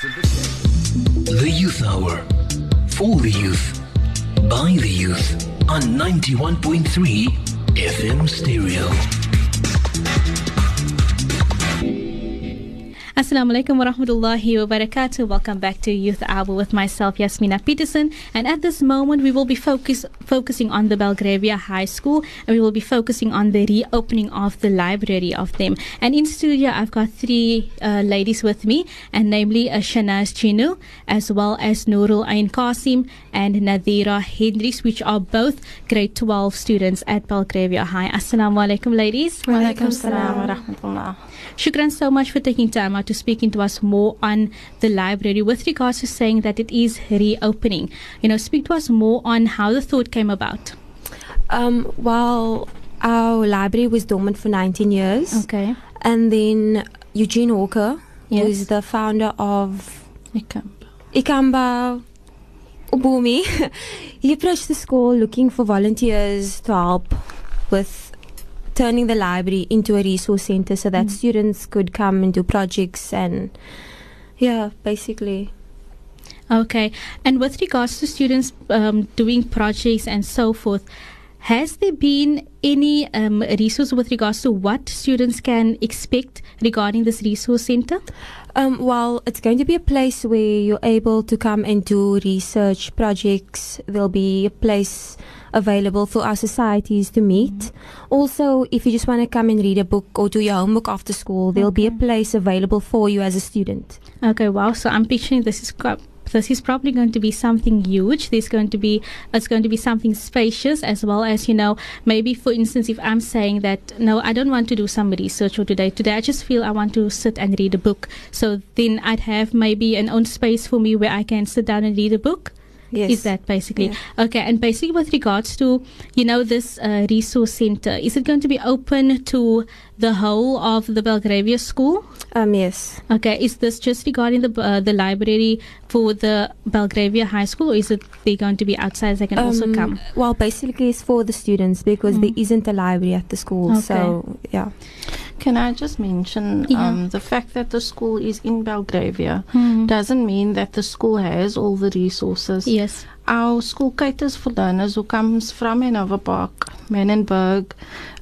The Youth Hour. For the youth. By the youth. On 91.3 FM Stereo. Assalamu alaikum wa rahmatullahi wa barakatuh. Welcome back to Youth Hour with myself, Jasmina Peterson. And at this moment, we will be focus, focusing on the Belgravia High School and we will be focusing on the reopening of the library of them. And in studio, I've got three uh, ladies with me, and namely uh, Shanaz Chinu, as well as Nurul Ain Qasim and Nadira Hendricks, which are both grade 12 students at Belgravia High. Assalamu alaikum, ladies. Walaikum salam wa rahmatullah. Shukran so much for taking time out to speaking to us more on the library with regards to saying that it is reopening. You know, speak to us more on how the thought came about. Um, well, our library was dormant for 19 years. Okay. And then Eugene Walker, Yes. who's the founder of Ikamba Ikamba Ubumi, he approached the school looking for volunteers to help with turning the library into a resource center so that students could come and do projects and yeah, basically. Okay. And with regards to students um, doing projects and so forth, has there been any um, resource with regards to what students can expect regarding this resource center? Um, well, it's going to be a place where you're able to come and do research projects. There'll be a place available for our societies to meet. Also, if you just want to come and read a book or do your homework after school, there'll be a place available for you as a student. Okay, wow. So I'm picturing this is quite- this is probably going to be something huge. There's going to be it's going to be something spacious as well as you know maybe for instance if I'm saying that no I don't want to do some research or today today I just feel I want to sit and read a book. So then I'd have maybe an own space for me where I can sit down and read a book. Yes. Is that basically Yeah. okay? And basically, with regards to you know this uh, resource center, is it going to be open to the whole of the Belgravia school? Um, yes. Okay, is this just regarding the uh, the library for the Belgravia High School, or is it they going to be outside? So they can also Um, come. Well, basically, it's for the students because there isn't a library at the school. Okay. So, yeah. Can I just mention Yeah. um, the fact that the school is in Belgravia Hmm. doesn't mean that the school has all the resources. Yes. Our school caters for learners who comes from Hanover Park, Manenberg,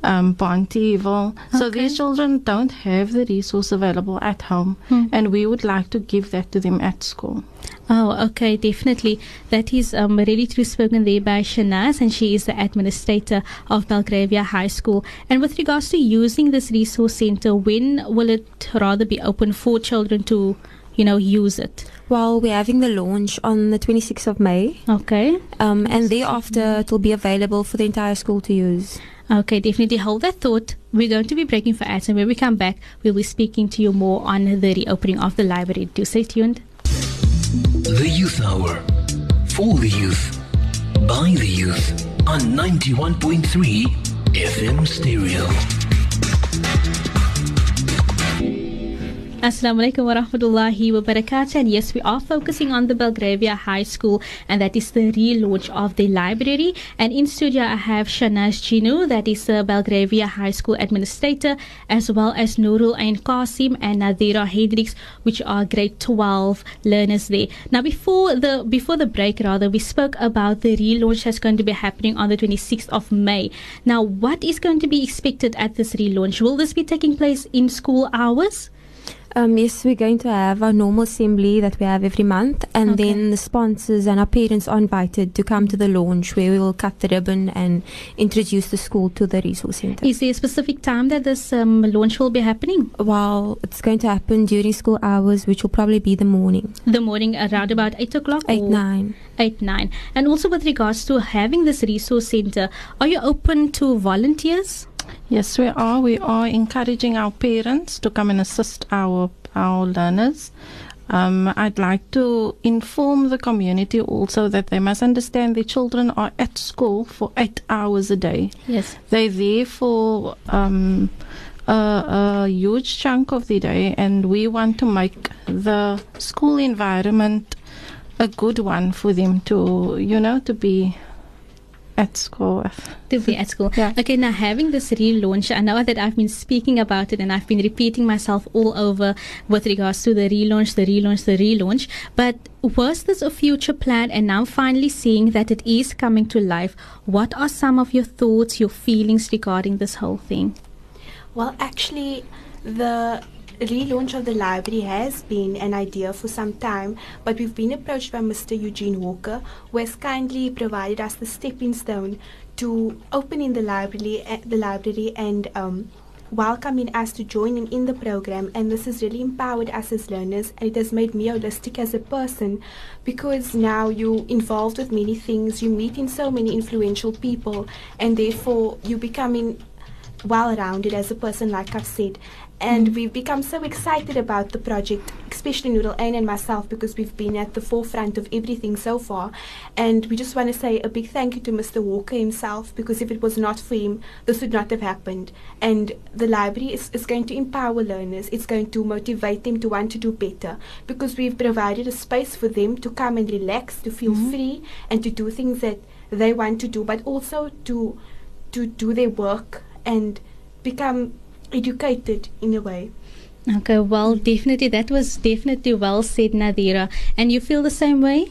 um, Pontyville. So these children don't have the resource available at home, Hmm. and we would like to give that to them at school. Oh, okay, definitely. That is um, really true spoken there by Shanaz, and she is the administrator of Belgravia High School. And with regards to using this resource center, when will it rather be open for children to, you know, use it? Well, we're having the launch on the 26th of May. Okay. Um, and thereafter, it will be available for the entire school to use. Okay, definitely hold that thought. We're going to be breaking for ads, and when we come back, we'll be speaking to you more on the reopening of the library. Do stay tuned. The Youth Hour. For the youth. By the youth. On 91.3 FM Stereo. Assalamu alaikum wa rahmatullahi wa barakatuh. And yes, we are focusing on the Belgravia High School, and that is the relaunch of the library. And in studio, I have Shanaz Chinu, that is the Belgravia High School administrator, as well as Nurul Ain Qasim and Nadira Hendricks, which are grade 12 learners there. Now, before the before the break, rather, we spoke about the relaunch that's going to be happening on the 26th of May. Now, what is going to be expected at this relaunch? Will this be taking place in school hours? Um, yes, we're going to have our normal assembly that we have every month, and Okay. then the sponsors and our parents are invited to come to the launch where we will cut the ribbon and introduce the school to the resource center. Is there a specific time that this um, launch will be happening? Well, it's going to happen during school hours, which will probably be the morning, The morning around about 8 o'clock? eight or nine. 8, 9. And also with regards to having this resource center, are you open to volunteers? Yes, we are. We are encouraging our parents to come and assist our our learners. Um, I'd like to inform the community also that they must understand their children are at school for eight hours a day. Yes. They're there for um, a, a huge chunk of the day, and we want to make the school environment a good one for them to, you know, to be at school. to be at school. Yeah. Okay, now having this relaunch, I know that I've been speaking about it and I've been repeating myself all over with regards to the relaunch, the relaunch, the relaunch. But was this a future plan and now finally seeing that it is coming to life? What are some of your thoughts, your feelings regarding this whole thing? Well, actually, the relaunch of the library has been an idea for some time, but we've been approached by Mr. Eugene Walker, who has kindly provided us the stepping stone to open in the library, uh, the library, and um, welcoming us to join him in the program. And this has really empowered us as learners, and it has made me holistic as a person, because now you're involved with many things, you meet in so many influential people, and therefore you're becoming well rounded as a person, like I've said. And we've become so excited about the project, especially Nurul Ain and myself, because we've been at the forefront of everything so far. And we just want to say a big thank you to Mr. Walker himself, because if it was not for him, this would not have happened. And the library is, is going to empower learners, it's going to motivate them to want to do better, because we've provided a space for them to come and relax, to feel mm-hmm. free, and to do things that they want to do, but also to to do their work and become educated in a way. Okay, well, definitely, that was definitely well said, Nadira. And you feel the same way?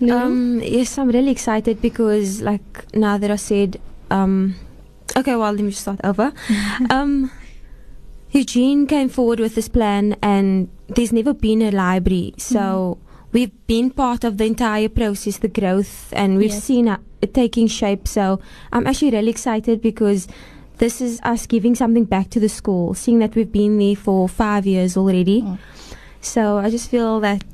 No? Um, yes, I'm really excited because, like, Nadira said, um, okay, well, let me just start over. um, Eugene came forward with this plan, and there's never been a library, so we've been part of the entire process, the growth, and we've Yes. seen uh, it taking shape. So I'm actually really excited because this is us giving something back to the school, seeing that we've been there for five years already. Mm. So I just feel that.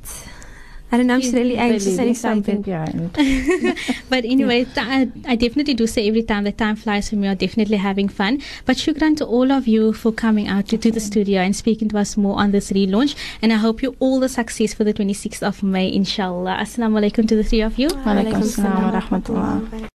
I don't know, I'm just really anxious and Believing something excited. But anyway, th- I, I definitely do say every time that time flies when we are definitely having fun. But shukran to all of you for coming out to, to the studio and speaking to us more on this relaunch. And I hope you all the success for the 26th of May, inshallah. Assalamu alaikum to the three of you. Walaikum salam wa rahmatullah.